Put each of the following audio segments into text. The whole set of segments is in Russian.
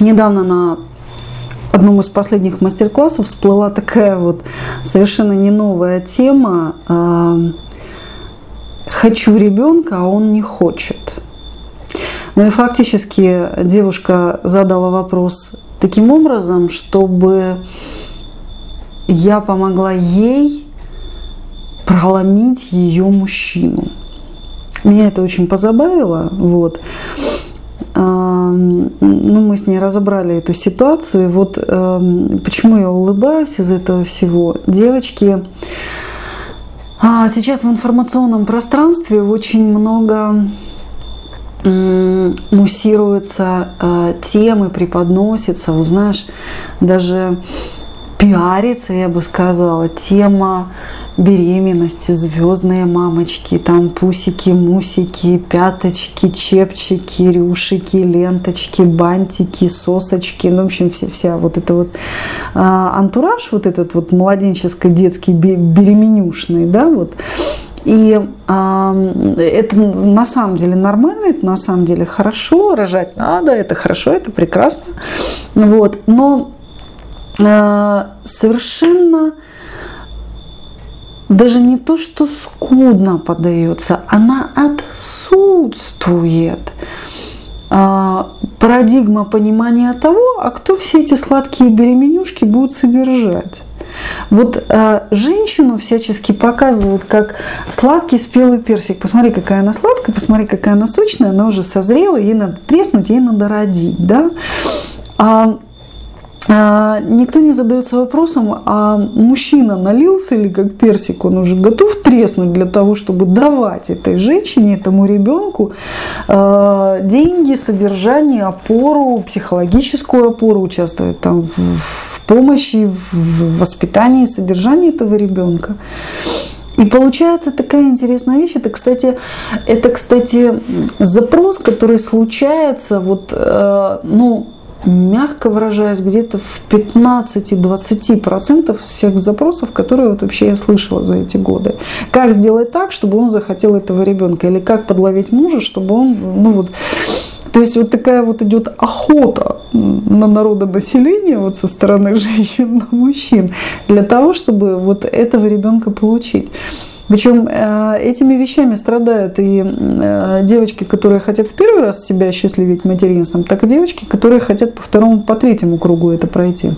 недавно на одном из последних мастер-классов всплыла такая вот совершенно не новая тема. Э, Хочу ребенка, а он не хочет. Ну и фактически девушка задала вопрос таким образом, чтобы я помогла ей проломить ее мужчину. Меня это очень позабавило. Вот. Ну, мы с ней разобрали эту ситуацию. И вот почему я улыбаюсь из этого всего. Девочки, а, сейчас в информационном пространстве очень много муссируются э, темы, преподносится, вот даже пиарится, я бы сказала, тема беременности, звездные мамочки, там пусики, мусики, пяточки, чепчики, рюшики, ленточки, бантики, сосочки, ну, в общем, вся, вся вот это вот э, антураж, вот этот вот младенческо-детский беременюшный, да, вот, и э, это на самом деле нормально, это на самом деле хорошо, рожать надо, это хорошо, это прекрасно. Вот. Но совершенно даже не то, что скудно подается, она отсутствует. А, парадигма понимания того, а кто все эти сладкие беременюшки будут содержать. Вот э, женщину всячески показывают как сладкий спелый персик. Посмотри, какая она сладкая, посмотри, какая она сочная, она уже созрела, ей надо треснуть, ей надо родить. Да? А, никто не задается вопросом, а мужчина налился или как персик, он уже готов треснуть для того, чтобы давать этой женщине, этому ребенку а, деньги, содержание, опору, психологическую опору, участвовать там в помощи, в воспитании, содержании этого ребенка. И получается такая интересная вещь. Это, кстати, это, кстати, запрос, который случается вот, э, ну, мягко выражаясь, где-то в 15-20% всех запросов, которые вот вообще я слышала за эти годы. Как сделать так, чтобы он захотел этого ребенка? Или как подловить мужа, чтобы он, ну вот, то есть вот такая вот идет охота на народонаселение вот со стороны женщин на мужчин для того, чтобы вот этого ребенка получить. Причем э, этими вещами страдают и э, девочки, которые хотят в первый раз себя счастливить материнством, так и девочки, которые хотят по второму, по третьему кругу это пройти.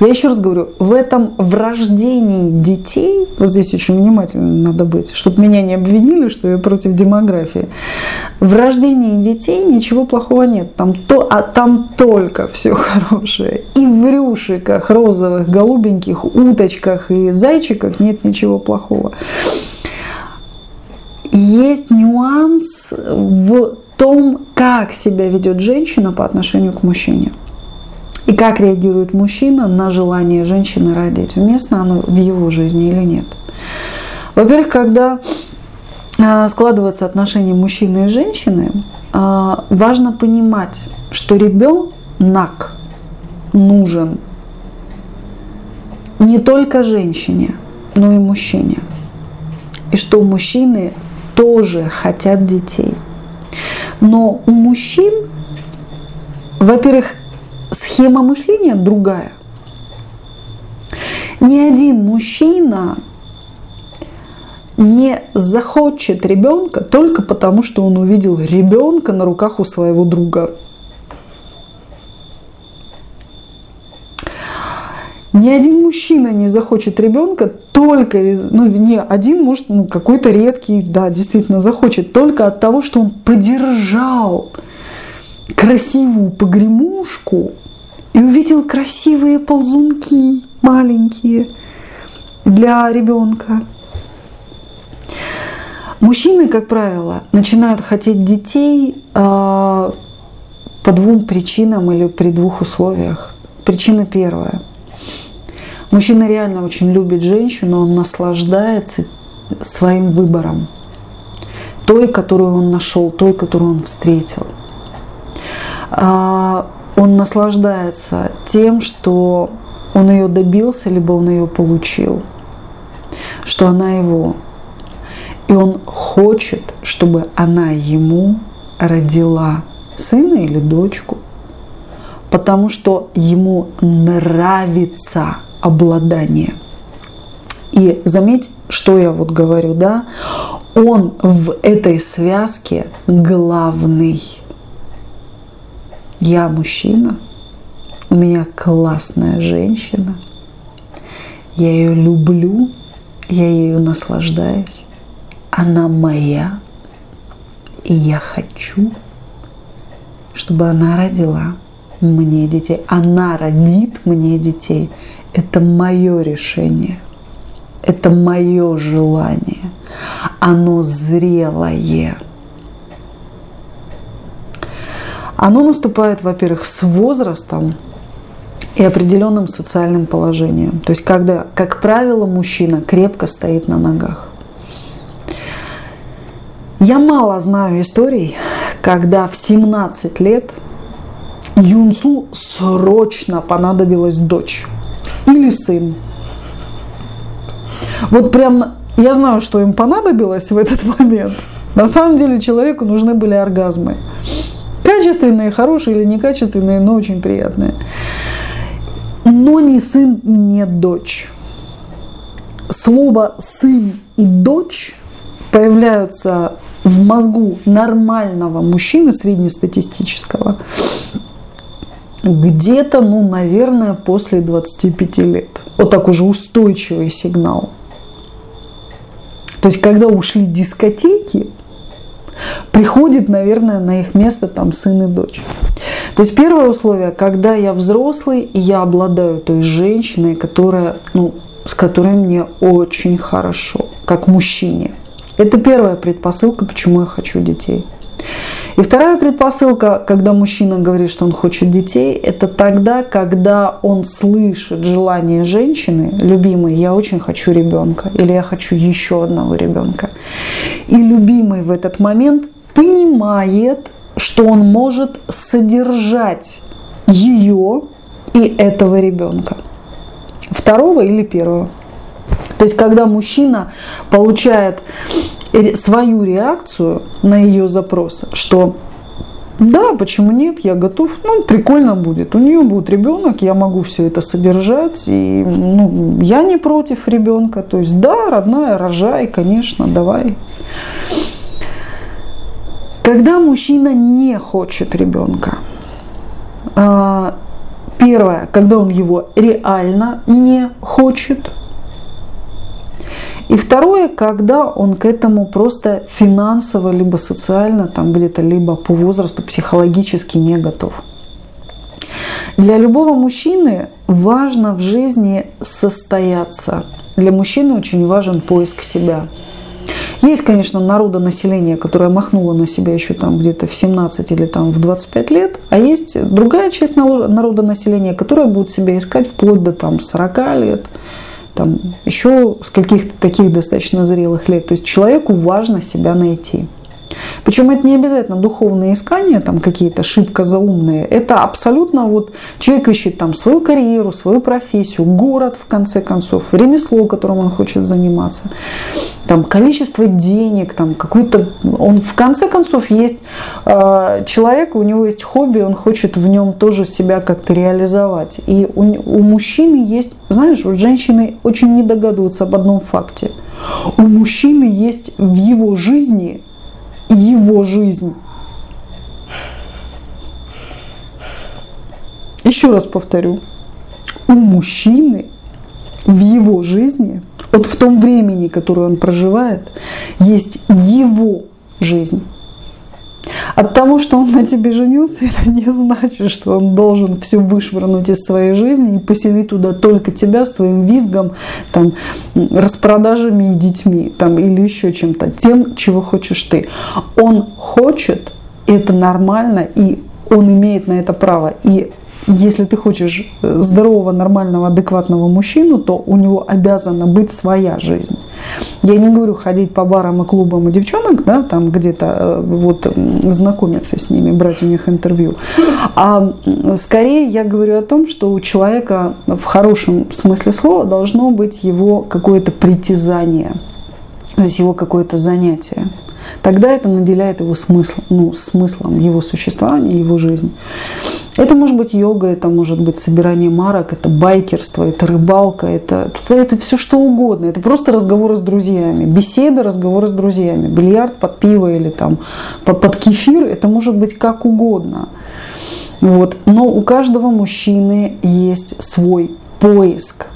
Я еще раз говорю, в этом врождении детей, вот здесь очень внимательно надо быть, чтобы меня не обвинили, что я против демографии. В рождении детей ничего плохого нет. Там, то, а там только все хорошее. И в рюшиках розовых, голубеньких, уточках и зайчиках нет ничего плохого. Есть нюанс в том, как себя ведет женщина по отношению к мужчине. И как реагирует мужчина на желание женщины родить, уместно оно в его жизни или нет. Во-первых, когда а, складываются отношения мужчины и женщины, а, важно понимать, что ребенок нужен не только женщине, но и мужчине. И что мужчины тоже хотят детей. Но у мужчин, во-первых, схема мышления другая. Ни один мужчина не захочет ребенка только потому, что он увидел ребенка на руках у своего друга. Ни один мужчина не захочет ребенка только из, ну не один, может, ну какой-то редкий, да, действительно захочет, только от того, что он поддержал красивую погремушку и увидел красивые ползунки маленькие для ребенка. Мужчины, как правило, начинают хотеть детей э, по двум причинам или при двух условиях. Причина первая. Мужчина реально очень любит женщину, он наслаждается своим выбором. Той, которую он нашел, той, которую он встретил. А, он наслаждается тем, что он ее добился, либо он ее получил, что она его. И он хочет, чтобы она ему родила сына или дочку. потому что ему нравится обладание. И заметь, что я вот говорю, да, он в этой связке главный. Я мужчина, у меня классная женщина, я ее люблю, я ею наслаждаюсь, она моя, и я хочу, чтобы она родила мне детей. Она родит мне детей. Это мое решение. Это мое желание. Оно зрелое. Оно наступает, во-первых, с возрастом и определенным социальным положением. То есть, когда, как правило, мужчина крепко стоит на ногах. Я мало знаю историй, когда в 17 лет Юнцу срочно понадобилась дочь или сын. Вот прям я знаю, что им понадобилось в этот момент. На самом деле человеку нужны были оргазмы. Качественные, хорошие или некачественные, но очень приятные. Но не сын и не дочь. Слово сын и дочь появляются в мозгу нормального мужчины среднестатистического где-то, ну, наверное, после 25 лет. Вот так уже устойчивый сигнал. То есть, когда ушли дискотеки, приходит, наверное, на их место там сын и дочь. То есть первое условие, когда я взрослый, и я обладаю той женщиной, которая, ну, с которой мне очень хорошо, как мужчине. Это первая предпосылка, почему я хочу детей. И вторая предпосылка, когда мужчина говорит, что он хочет детей, это тогда, когда он слышит желание женщины, любимый, я очень хочу ребенка, или я хочу еще одного ребенка. И любимый в этот момент понимает, что он может содержать ее и этого ребенка. Второго или первого. То есть, когда мужчина получает свою реакцию на ее запрос, что да, почему нет, я готов, ну, прикольно будет. У нее будет ребенок, я могу все это содержать, и ну, я не против ребенка. То есть, да, родная, рожай, конечно, давай. Когда мужчина не хочет ребенка, а, первое, когда он его реально не хочет – и второе, когда он к этому просто финансово, либо социально, там где-то, либо по возрасту психологически не готов. Для любого мужчины важно в жизни состояться. Для мужчины очень важен поиск себя. Есть, конечно, народонаселение, которое махнуло на себя еще там где-то в 17 или там в 25 лет, а есть другая часть народонаселения, которая будет себя искать вплоть до там 40 лет, там, еще с каких-то таких достаточно зрелых лет. То есть человеку важно себя найти. Причем это не обязательно духовные искания, там какие-то шибко заумные. Это абсолютно вот человек ищет там свою карьеру, свою профессию, город в конце концов, ремесло, которым он хочет заниматься, там количество денег, там какой-то... Он в конце концов есть э, человек, у него есть хобби, он хочет в нем тоже себя как-то реализовать. И у, у мужчины есть, знаешь, вот женщины очень не догадываются об одном факте. У мужчины есть в его жизни его жизнь. Еще раз повторю, у мужчины в его жизни, вот в том времени, которое он проживает, есть его жизнь. От того, что он на тебе женился, это не значит, что он должен все вышвырнуть из своей жизни и поселить туда только тебя с твоим визгом, там, распродажами и детьми, там, или еще чем-то, тем, чего хочешь ты. Он хочет, это нормально, и он имеет на это право. И если ты хочешь э, здорового, нормального, адекватного мужчину, то у него обязана быть своя жизнь. Я не говорю ходить по барам и клубам и девчонок, да, там где-то э, вот знакомиться с ними, брать у них интервью. А скорее я говорю о том, что у человека в хорошем смысле слова должно быть его какое-то притязание, то есть его какое-то занятие тогда это наделяет его смыслом, ну, смыслом его существования, его жизни. Это может быть йога, это может быть собирание марок, это байкерство, это рыбалка, это, это все что угодно. Это просто разговоры с друзьями, беседа, разговоры с друзьями. Бильярд под пиво или там под, под кефир, это может быть как угодно. Вот. Но у каждого мужчины есть свой поиск.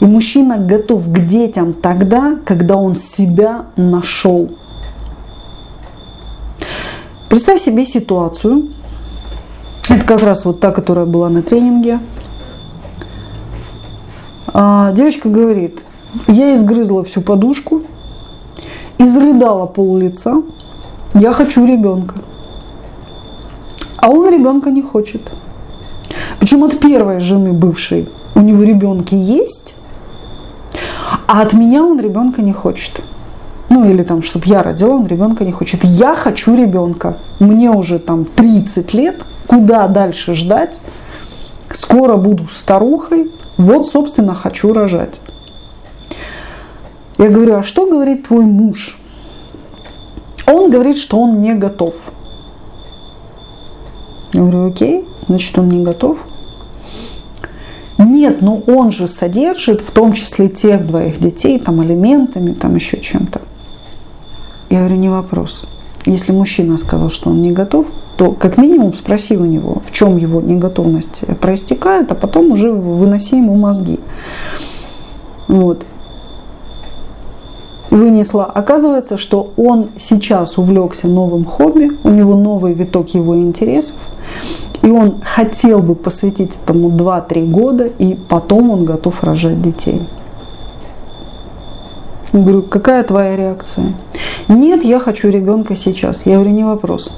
И мужчина готов к детям тогда, когда он себя нашел. Представь себе ситуацию, как раз вот та, которая была на тренинге. А, девочка говорит, я изгрызла всю подушку, изрыдала пол лица, я хочу ребенка. А он ребенка не хочет. Причем от первой жены бывшей у него ребенки есть, а от меня он ребенка не хочет. Ну или там, чтобы я родила, он ребенка не хочет. Я хочу ребенка. Мне уже там 30 лет, куда дальше ждать? Скоро буду старухой, вот, собственно, хочу рожать. Я говорю, а что говорит твой муж? Он говорит, что он не готов. Я говорю, окей, значит, он не готов. Нет, но он же содержит в том числе тех двоих детей, там, алиментами, там еще чем-то. Я говорю, не вопрос. Если мужчина сказал, что он не готов, то как минимум спроси у него, в чем его неготовность проистекает, а потом уже выноси ему мозги. Вот. Вынесла. Оказывается, что он сейчас увлекся новым хобби, у него новый виток его интересов, и он хотел бы посвятить этому 2-3 года, и потом он готов рожать детей. Говорю, какая твоя реакция? Нет, я хочу ребенка сейчас. Я говорю, не вопрос.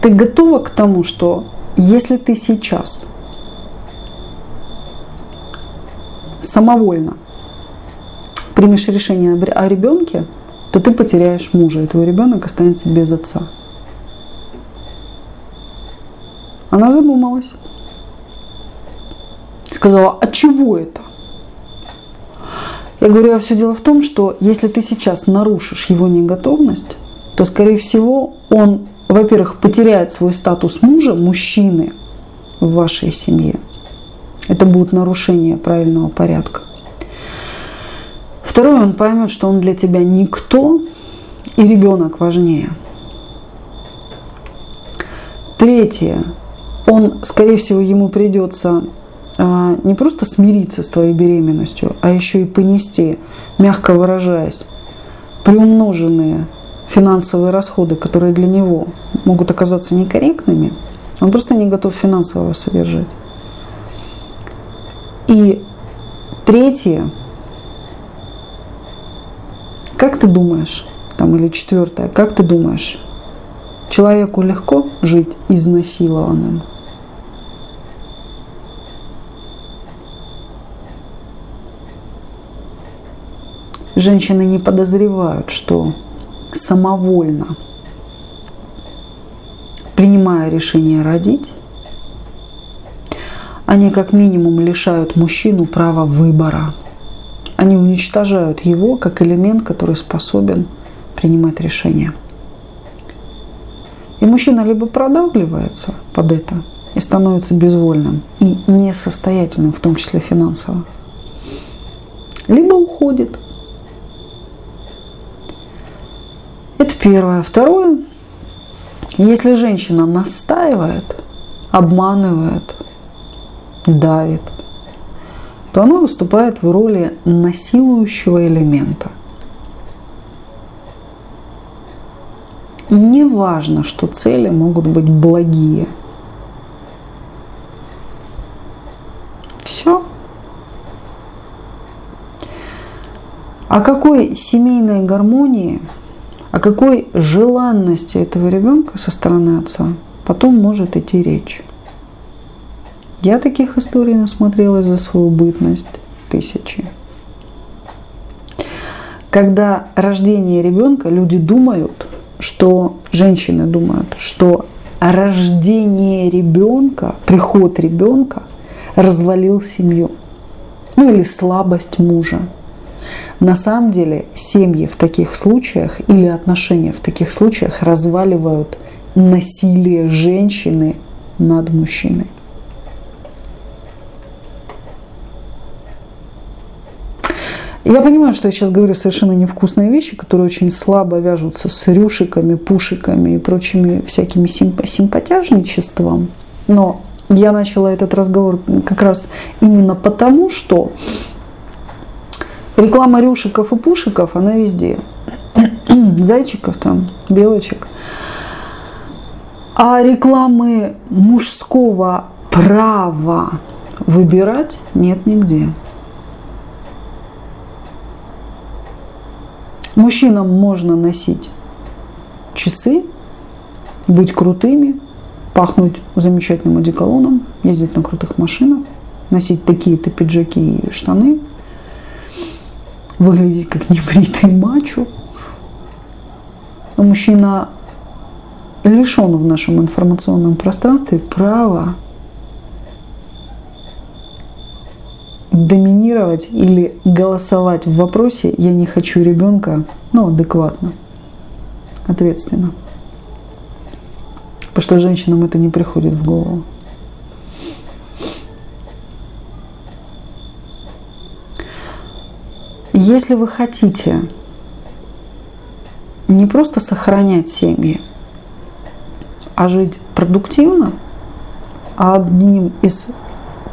Ты готова к тому, что если ты сейчас самовольно примешь решение о ребенке, то ты потеряешь мужа, и твой ребенок останется без отца. Она задумалась. Сказала, а чего это? Я говорю, а все дело в том, что если ты сейчас нарушишь его неготовность, то, скорее всего, он во-первых, потеряет свой статус мужа, мужчины в вашей семье. Это будет нарушение правильного порядка. Второе, он поймет, что он для тебя никто, и ребенок важнее. Третье, он, скорее всего, ему придется а, не просто смириться с твоей беременностью, а еще и понести, мягко выражаясь, приумноженные финансовые расходы, которые для него могут оказаться некорректными, он просто не готов финансово содержать. И третье, как ты думаешь, там или четвертое, как ты думаешь, человеку легко жить изнасилованным? Женщины не подозревают, что самовольно, принимая решение родить, они как минимум лишают мужчину права выбора. Они уничтожают его как элемент, который способен принимать решения. И мужчина либо продавливается под это и становится безвольным и несостоятельным, в том числе финансово, либо уходит – Это первое. Второе, если женщина настаивает, обманывает, давит, то она выступает в роли насилующего элемента. Не важно, что цели могут быть благие. Все. О какой семейной гармонии – о какой желанности этого ребенка со стороны отца потом может идти речь. Я таких историй насмотрелась за свою бытность тысячи. Когда рождение ребенка, люди думают, что женщины думают, что рождение ребенка, приход ребенка развалил семью. Ну или слабость мужа. На самом деле семьи в таких случаях или отношения в таких случаях разваливают насилие женщины над мужчиной. Я понимаю, что я сейчас говорю совершенно невкусные вещи, которые очень слабо вяжутся с рюшиками, пушиками и прочими всякими симп- симпатяжничеством. Но я начала этот разговор как раз именно потому, что реклама рюшиков и пушиков, она везде. Зайчиков там, белочек. А рекламы мужского права выбирать нет нигде. Мужчинам можно носить часы, быть крутыми, пахнуть замечательным одеколоном, ездить на крутых машинах, носить такие-то пиджаки и штаны, выглядеть как небритый мачо. Но мужчина лишен в нашем информационном пространстве права доминировать или голосовать в вопросе «я не хочу ребенка», ну, адекватно, ответственно. Потому что женщинам это не приходит в голову. Если вы хотите не просто сохранять семьи, а жить продуктивно, а одним из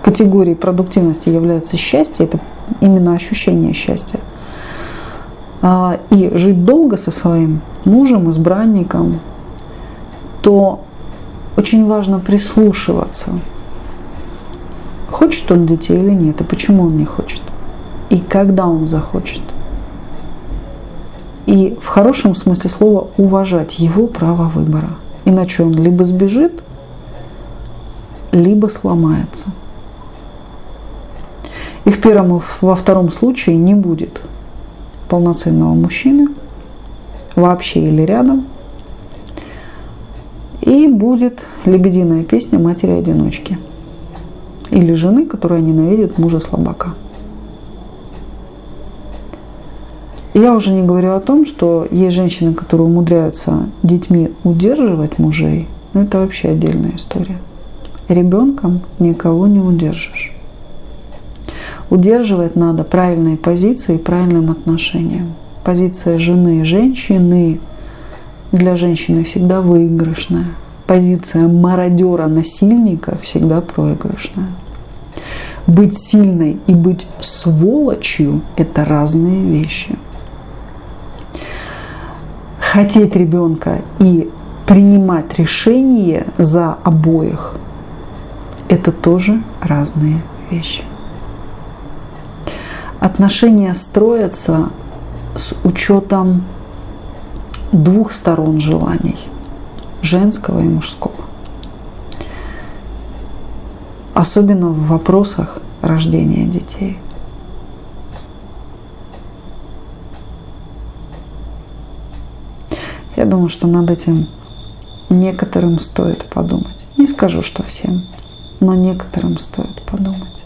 категорий продуктивности является счастье, это именно ощущение счастья, а, и жить долго со своим мужем, избранником, то очень важно прислушиваться. Хочет он детей или нет, и почему он не хочет, и когда он захочет. И в хорошем смысле слова уважать его право выбора. Иначе он либо сбежит, либо сломается. И в первом и во втором случае не будет полноценного мужчины вообще или рядом. И будет лебединая песня матери-одиночки. Или жены, которая ненавидит мужа Я уже не говорю о том, что есть женщины, которые умудряются детьми удерживать мужей. Но это вообще отдельная история. Ребенком никого не удержишь удерживать надо правильные позиции и правильным отношением. Позиция жены и женщины для женщины всегда выигрышная. Позиция мародера-насильника всегда проигрышная. Быть сильной и быть сволочью – это разные вещи. Хотеть ребенка и принимать решение за обоих – это тоже разные вещи. Отношения строятся с учетом двух сторон желаний, женского и мужского. Особенно в вопросах рождения детей. Я думаю, что над этим некоторым стоит подумать. Не скажу, что всем, но некоторым стоит подумать.